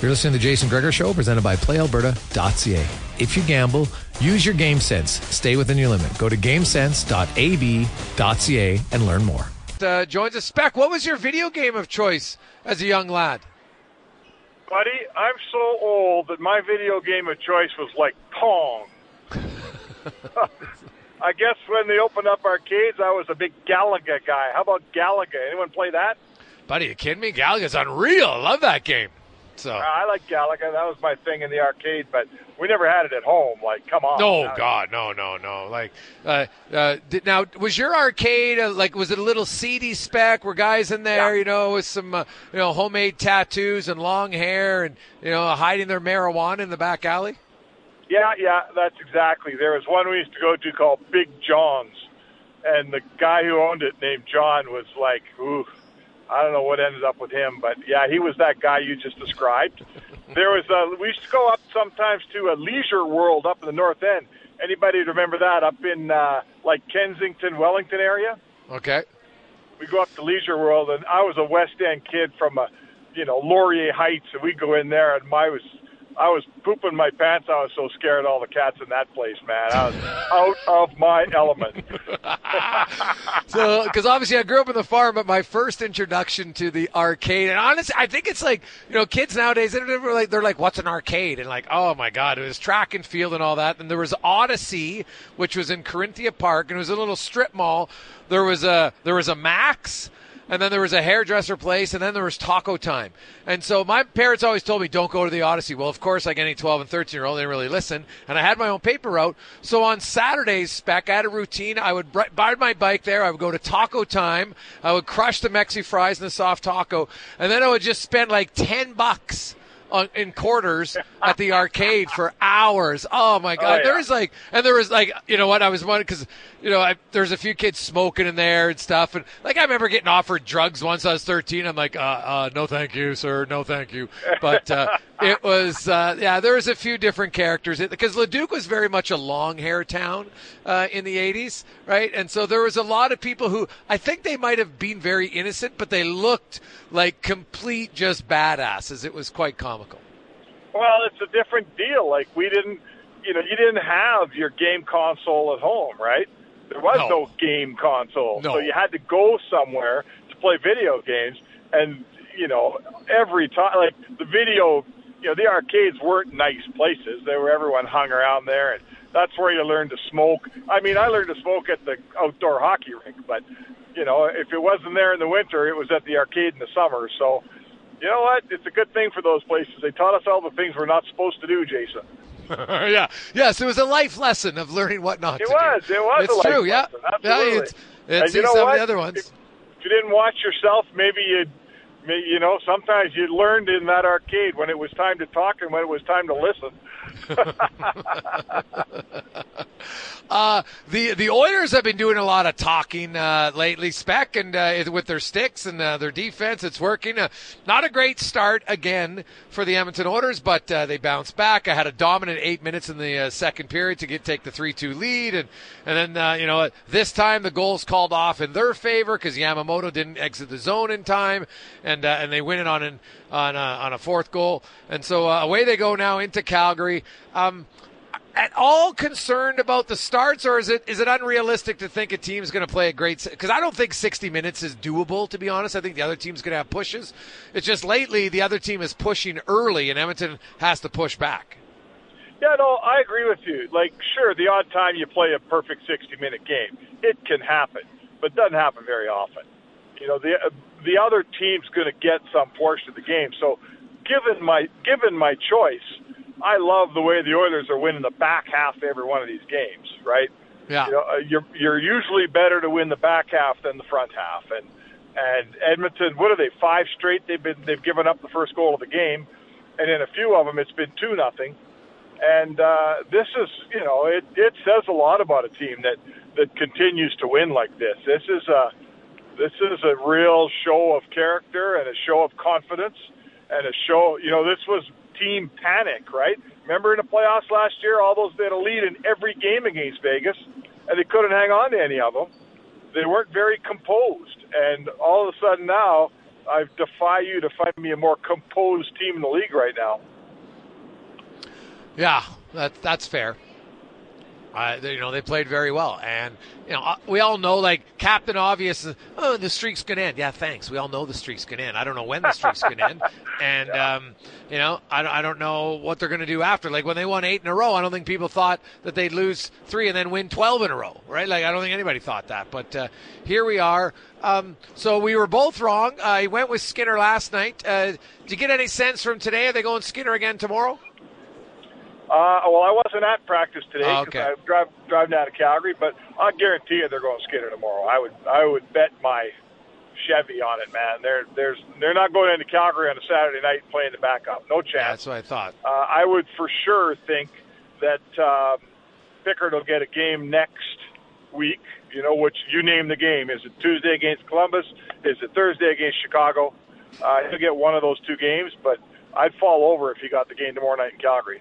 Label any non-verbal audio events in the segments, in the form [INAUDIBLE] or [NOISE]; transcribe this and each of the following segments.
You're listening to the Jason Gregor Show, presented by PlayAlberta.ca. If you gamble, use your game sense. Stay within your limit. Go to gamesense.ab.ca and learn more. Uh, joins us. Spec, what was your video game of choice as a young lad? Buddy, I'm so old that my video game of choice was like Pong. [LAUGHS] I guess when they opened up arcades, I was a big Galaga guy. How about Galaga? Anyone play that? Buddy, you kidding me? Galaga's unreal. I love that game. So Uh, I like Galaga. That was my thing in the arcade, but we never had it at home. Like, come on. No, Now- God, no, no, no. Like, uh, uh, did, now was your arcade uh, like was it a little seedy spec? Were guys in there, Yeah. you know, with some uh, you know homemade tattoos and long hair and you know hiding their marijuana in the back alley? Yeah, yeah, that's exactly. There was one we used to go to called Big John's, and the guy who owned it, named John, was like, ooh, I don't know what ended up with him, but yeah, he was that guy you just described. there was a, we used to go up sometimes to a leisure world up in the north end. Anybody remember that up in uh, like Kensington, Wellington area? Okay. we go up to Leisure World, and I was a West End kid from a, you know, Laurier Heights, and we go in there, and my was, I was pooping my pants. I was so scared all the cats in that place, man. I was out of my element. [LAUGHS] So, because obviously I grew up in the farm, but my first introduction to the arcade, and honestly, I think it's like you know, kids nowadays they're like they're like, "What's an arcade?" and like, "Oh my god, it was track and field and all that." And there was Odyssey, which was in Corinthia Park, and it was a little strip mall. There was a there was a Max. And then there was a hairdresser place, and then there was taco time. And so my parents always told me, don't go to the Odyssey. Well, of course, like any 12 and 13 year old, they didn't really listen. And I had my own paper route. So on Saturdays, spec, I had a routine. I would ride my bike there. I would go to taco time. I would crush the Mexi fries and the soft taco. And then I would just spend like 10 bucks. On, in quarters at the arcade for hours. Oh my god! yeah. There was like, and there was like, you know what? I was wondering because, you know, I, there's a few kids smoking in there and stuff, and like I remember getting offered drugs once I was 13. I'm like, uh, uh, no, thank you, sir, no, thank you. But uh, [LAUGHS] it was, uh, yeah, there was a few different characters because Leduc was very much a long hair town uh, in the 80s, right? And so there was a lot of people who I think they might have been very innocent, but they looked like complete just badasses. It was quite comical. Well, it's a different deal. Like we didn't, you know, you didn't have your game console at home, right? There was No. no, game console, No. so you had to go somewhere to play video games. And you know, every time, like the video, you know, the arcades weren't nice places. They were everyone hung around there, and that's where you learned to smoke. I mean, I learned to smoke at the outdoor hockey rink, but you know, if it wasn't there in the winter, it was at the arcade in the summer. So you know what? It's a good thing for those places. They taught us all the things we're not supposed to do, Jason. [LAUGHS] yeah. Yes, it was a life lesson of learning what not It to was. do. It was It's a life true. Yeah. lesson. Yeah. Absolutely. It's, And it's you know some what? of the other ones. If, if you didn't watch yourself, maybe you'd, may- you know, sometimes you learned in that arcade when it was time to talk and when it was time to listen. [LAUGHS] Uh, the the Oilers have been doing a lot of talking uh, lately, spec and uh, with their sticks and uh, their defense. It's working. Uh, not a great start again for the Edmonton Oilers, but uh, they bounced back. I had a dominant eight minutes in the second period to get take the three two lead, and and then you know this time the goals called off in their favor because Yamamoto didn't exit the zone in time, and uh, and they win it on an on a, on a fourth goal, and so uh, away they go now into Calgary. Um, at all concerned about the starts, or is it is it unrealistic to think a team's going to play a great? Because I don't think 60 minutes is doable. To be honest, I think the other team's going to have pushes. It's just lately the other team is pushing early, and Edmonton has to push back. Yeah, no, I agree with you. Like, sure, the odd time you play a perfect 60 minute game, it can happen, but it doesn't happen very often. You know, the the other team's going to get some portion of the game. So, given my given my choice, I love the way the Oilers are winning the back half of every one of these games. Right? Yeah. You know, uh, you're you're usually better to win the back half than the front half, and and Edmonton, what are they? Five straight they've been they've given up the first goal of the game, and in a few of them it's been two nothing. And uh, this is, you know, it, it says a lot about a team that, that continues to win like this. This is a this is a real show of character and a show of confidence and a show. You know, this was team panic, right? Remember in the playoffs last year, all those they had a lead in every game against Vegas, and they couldn't hang on to any of them. They weren't very composed, and all of a sudden now, I defy you to find me a more composed team in the league right now. Yeah, that, that's fair. Uh, they- you know, they played very well, and you know, uh, we all know like Captain Obvious. Oh, the streak's gonna end. Yeah, thanks. We all know the streak's gonna end. I don't know when the streak's gonna end, [LAUGHS] and um, you know, I, don't- I don't know what they're gonna do after. Like when they won eight in a row, I don't think people thought that they'd lose three and then win twelve in a row, right? Like I don't think anybody thought that, but uh, here we are. Um, so we were both wrong. Uh, he went with Skinner last night. Uh, did you get any sense from today? Are they going Skinner again tomorrow? Uh, well, I wasn't at practice today Oh, because okay. I drive driving down to Calgary, but I guarantee you they're going Skinner tomorrow. I would I would bet my Chevy on it, man. They're there's they're not going into Calgary on a Saturday night playing the backup. No Yeah, chance. that's what I thought. Uh, I would for sure think that uh, Pickard will get a game next week. You know, which you name the game. Is it Tuesday against Columbus? Is it Thursday against Chicago? Uh, he'll get one of those two games, but I'd fall over if he got the game tomorrow night in Calgary.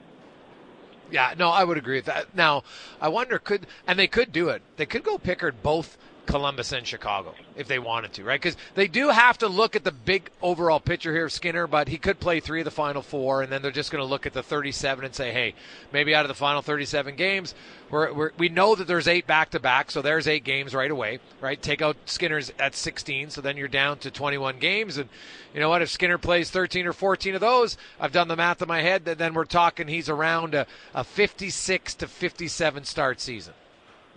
Yeah, no, I would agree with that. Now, I wonder could and they could do it. They could go Pickard both Columbus and Chicago if they wanted to, right? Because they do have to look at the big overall picture here of Skinner, but he could play three of the final four, and then they're just going to look at the 37 and say, hey, maybe out of the final 37 games, we're, we're, we know that there's eight back to back, so there's eight games right away, right? Take out Skinner's at 16, so then you're down to 21 games, and you know what? If Skinner plays 13 or 14 of those, I've done the math in my head, then we're talking he's around a, a 56 to 57 start season.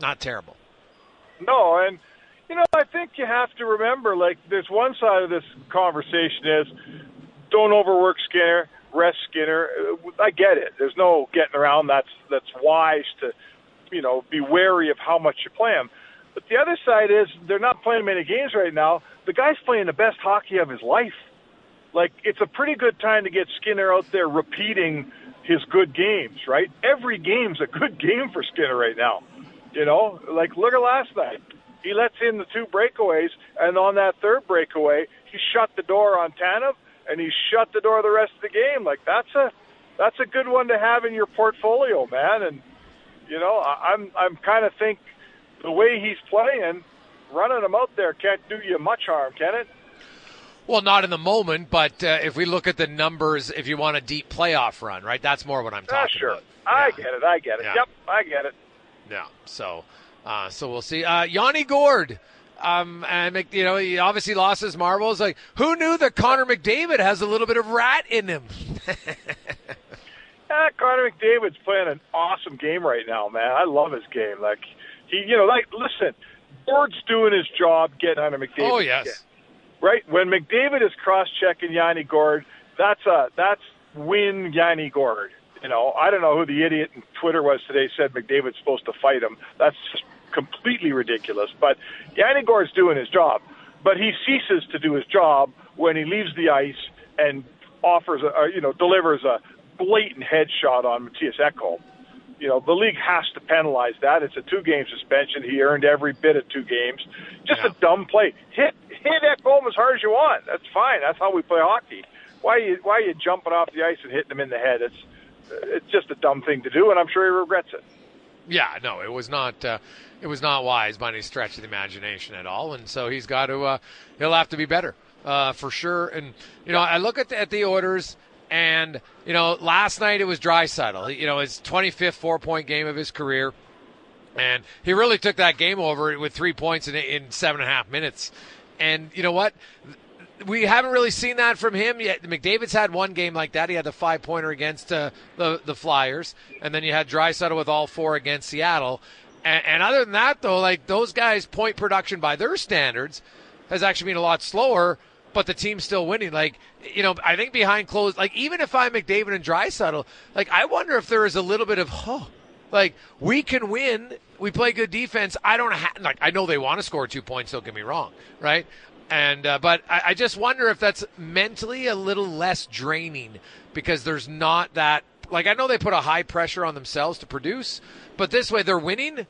Not terrible. No, and you know, I think you have to remember, like, there's one side of this conversation is don't overwork Skinner, rest Skinner. Uh, I get it. There's no getting around. That's that's wise to, you know, be wary of how much you play him. But the other side is they're not playing many games right now. The guy's playing the best hockey of his life. Like, it's a pretty good time to get Skinner out there repeating his good games, right? Every game's a good [LAUGHS] game for Skinner right now. You know, like look at last night. He lets in the two breakaways, and on that third breakaway, he shut the door on Tanev, and he shut the door the rest of the game. Like that's a that's a good one to have in your portfolio, man. And you know, I, I'm I'm kind of think the way he's playing, running him out there can't do you much harm, can it? Well, not in the moment, but uh, if we look at the numbers, if you want a deep playoff run, right? That's more what I'm Ah, talking sure. about. I Yeah. get it. I get it. Yeah. Yep, I get it. Yeah. So, uh, so we'll see. Uh, Yanni Gourde, um, and Mc- you know he obviously lost his marbles. Like, who knew that Connor McDavid has a little bit of rat in him? [LAUGHS] Ah, Connor McDavid's playing an awesome game right now, man. I love his game. Like he, you know, like listen, Gourde's doing his job, getting Connor McDavid. oh yes. right? When McDavid is cross-checking Yanni Gourde, that's a that's win Yanni Gourde. You know, I don't know who the idiot in Twitter was today said McDavid's supposed to fight him. That's completely ridiculous. But Yanni Gourde's doing his job, but he ceases to do his job when he leaves the ice and offers, a, you know, delivers a blatant headshot on Mattias Ekholm. You know, the league has to penalize that. It's a two-game suspension. He earned every bit of two games. Just yeah. a dumb play. Hit hit Ekholm as hard as you want. That's fine. That's how we play hockey. Why are you why are you jumping off the ice and hitting him in the head? It's it's just a dumb thing to do, and I'm sure he regrets it. Yeah, no, it was not. Uh, it was not wise by any stretch of the imagination at all, and so he's got to. Uh, he'll have to be better uh, for sure. And you know, I look at the, at the Oilers, and you know, last night it was Draisaitl. You know, his 25th four point game of his career, and he really took that game over with three points in in seven and a half minutes. And you know what? We haven't really seen that from him yet. McDavid's had one game like that. He had the five pointer against uh, the the Flyers, and then you had Draisaitl with all four against Seattle. And, and, other than that, though, like those guys' point production by their standards has actually been a lot slower. But the team's still winning. Like you know, I think behind closed, like even if I'm McDavid and Draisaitl, like I wonder if there is a little bit of oh, like we can win. We play good defense. I don't have like I know they want to score two points. Don't get me wrong, right? And uh, but I, I just wonder if that's mentally a little less draining because there's not that like I know they put a high pressure on themselves to produce, but this way they're winning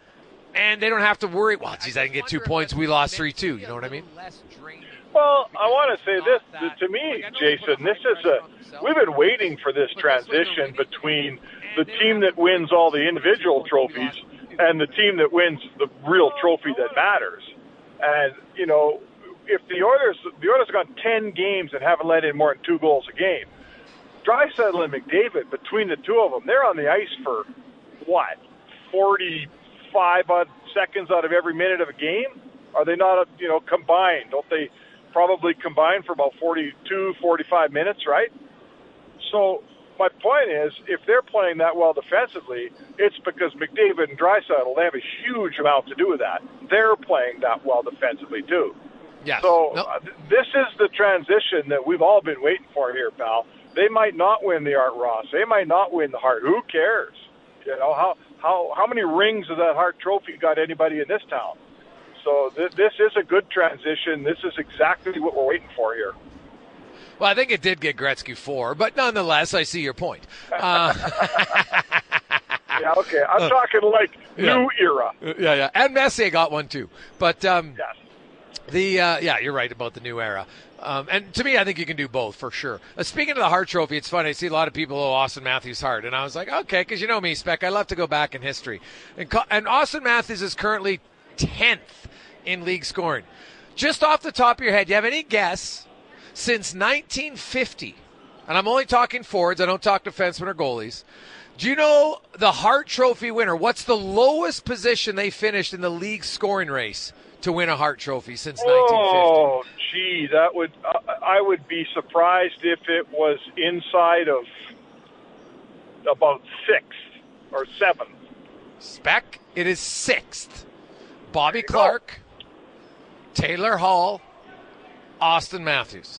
and they don't have to worry. Well, geez, I didn't get two points. We lost three two. You know what I mean? Well, I want to say this to me, Jason. This is a we've been waiting for this transition between the team that wins all the individual trophies and the team that wins the real trophy that matters. And you know, if the Oilers the Oilers have gone ten games and haven't let in more than two goals a game, Draisaitl and McDavid between the two of them, they're on the ice for what forty five odd seconds out of every minute of a game. Are they not you know combined? Don't they probably combine for about 42, 45 minutes, right? So my point is, if they're playing that well defensively, it's because McDavid and Draisaitl they have a huge amount to do with that. They're playing that well defensively too. So nope. uh, this is the transition that we've all been waiting for here, pal. They might not win the Art Ross. They might not win the Hart. Who cares? You know how how how many rings of that Hart Trophy got anybody in this town? So th- this is a good transition. This is exactly what we're waiting for here. Well, I think it did get Gretzky four, but nonetheless, I see your point. Uh, [LAUGHS] yeah, okay. I'm uh, talking like yeah. new era. Yeah, yeah. And Messier got one too. But um, yes. The uh, yeah, you're right about the new era. Um, and to me, I think you can do both for sure. Uh, speaking of the Hart Trophy, it's funny. I see a lot of people, oh, Auston Matthews Hart. And I was like, okay, because you know me, Spec. I love to go back in history. And, and Auston Matthews is currently 10th in league scoring. Just off the top of your head, do you have any guess since 1950? And I'm only talking forwards, I don't talk defensemen or goalies. Do you know the Hart Trophy winner? What's the lowest position they finished in the league scoring race? To win a Hart Trophy since 1950. Oh, gee, that would uh, I would be surprised if it was inside of about sixth or seventh. Spec, it is sixth. Bobby Clarke, Taylor Hall, Auston Matthews.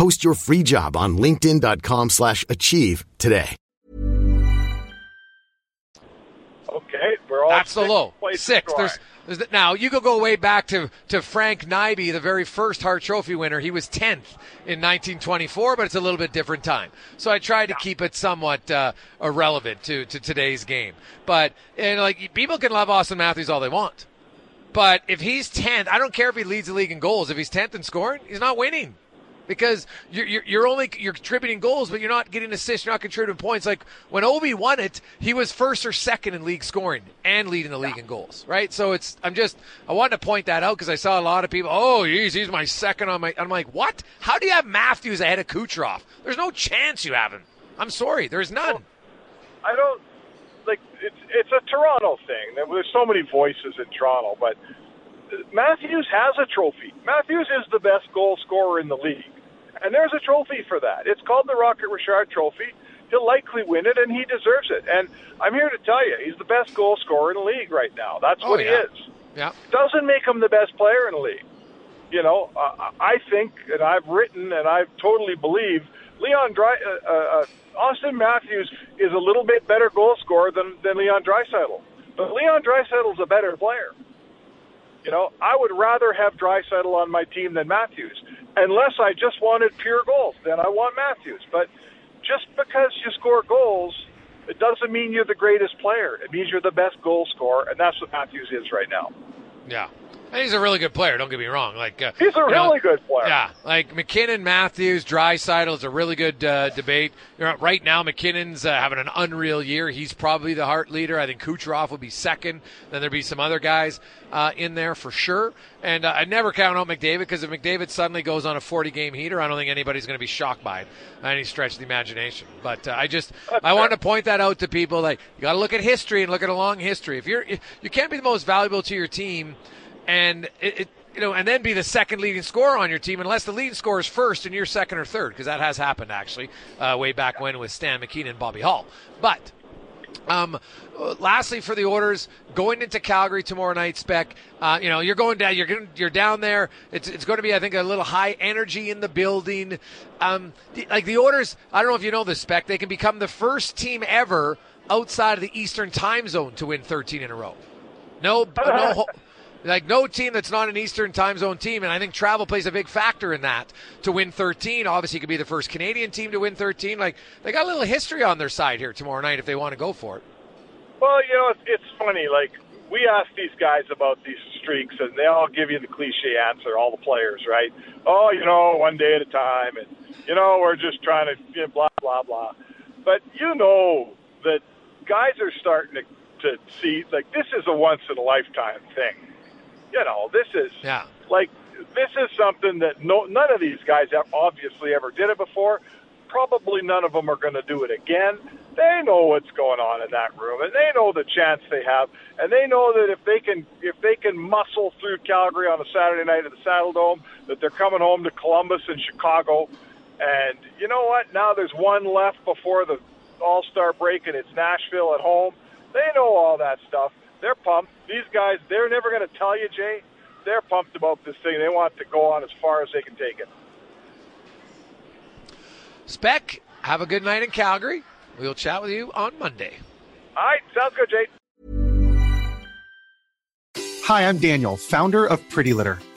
Post your free job on linkedin.com slash achieve today. Okay, we're all That's the low. Six. There's, there's the, now, you could go way back to, to Frank Nighbor, the very first Hart Trophy winner. He was 10th in 1924, but it's a little bit different time. So I tried to keep it somewhat uh, irrelevant to, to today's game. But, and like, people can love Auston Matthews all they want. But if he's 10th, I don't care if he leads the league in goals. If he's 10th in scoring, he's not winning. Because you're, you're, you're only you're contributing goals, but you're not getting assists, you're not contributing points. Like when Ovi won it, he was first or second in league scoring and leading the league in goals, right? So it's I'm just I wanted to point that out because I saw a lot of people. Oh, geez, he's my second on my. I'm like, what? How do you have Matthews ahead of Kucherov? There's no chance you have him. I'm sorry, there's none. I don't like it's it's a Toronto thing. There's so many voices in Toronto, but Matthews has a trophy. Matthews is the best goal scorer in the league, and there's a trophy for that. It's called the Rocket Richard Trophy. He'll likely win it, and he deserves it. And I'm here to tell you, he's the best goal scorer in the league right now. That's Oh, what yeah. he is. Yeah. Doesn't make him the best player in the league. You know, uh, I think, and I've written, and I totally believe Leon Dry, uh, uh, Auston Matthews is a little bit better goal scorer than than Leon Draisaitl. But Leon Draisaitl's a better player. You know, I would rather have Draisaitl on my team than Matthews, unless I just wanted pure goals. Then I want Matthews. But just because you score goals, it doesn't mean you're the greatest player. It means you're the best goal scorer, and that's what Matthews is right now. Yeah. And he's a really good player. Don't get me wrong. Like uh, He's a you know, really good player. Yeah, like MacKinnon, Matthews, Draisaitl is a really good uh, debate. You know, right now, MacKinnon's uh, having an unreal year. He's probably the Hart leader. I think Kucherov will be second. Then there'll be some other guys uh, in there for sure. And uh, I never count out McDavid because if McDavid suddenly goes on a 40 game heater, I don't think anybody's going to be shocked by it. Any stretch of the imagination. But uh, I just I want to point that out to people. Like you got to look at history and look at a long history. If you're if, you can't be the most valuable to your team and it, it you know, and then be the second leading scorer on your team unless the leading scorer is first and you're second or third, because that has happened actually uh, way back when with Stan McKean and Bobby Hull. But um, lastly, for the Oilers, going into Calgary tomorrow night, Spec. Uh, you know, you're going down. You're going, you're down there. It's it's going to be, I think, a little high energy in the building. Um, the, like the Oilers, I don't know if you know this, Spec. They can become the first team ever outside of the Eastern Time Zone to win 13 in a row. No, no. Like no team that's not an Eastern Time Zone team, and I think travel plays a big factor in that to win 13. Obviously, could be the first Canadian team to win 13. Like they got a little history on their side here tomorrow night if they want to go for it. Well, you know, it's, it's funny. Like we ask these guys about these streaks, and they all give you the cliche answer. All the players, right? Oh, you know, one day at a time, and you know, we're just trying to you know, blah blah blah. But you know that guys are starting to, to see like this is a once in a lifetime thing. You know, this is Yeah. like this is something that no none of these guys have obviously ever did it before. Probably none of them are going to do it again. They know what's going on in that room, and they know the chance they have, and they know that if they can if they can muscle through Calgary on a Saturday night at the Saddle Dome, that they're coming home to Columbus and Chicago. And you know what? Now there's one left before the All Star break, and it's Nashville at home. They know all that stuff. They're pumped. These guys, they're never going to tell you, Jay. They're pumped about this thing. They want to go on as far as they can take it. Spec, have a good night in Calgary. We'll chat with you on Monday. All right, sounds good, Jay. Hi, I'm Daniel, founder of Pretty Litter.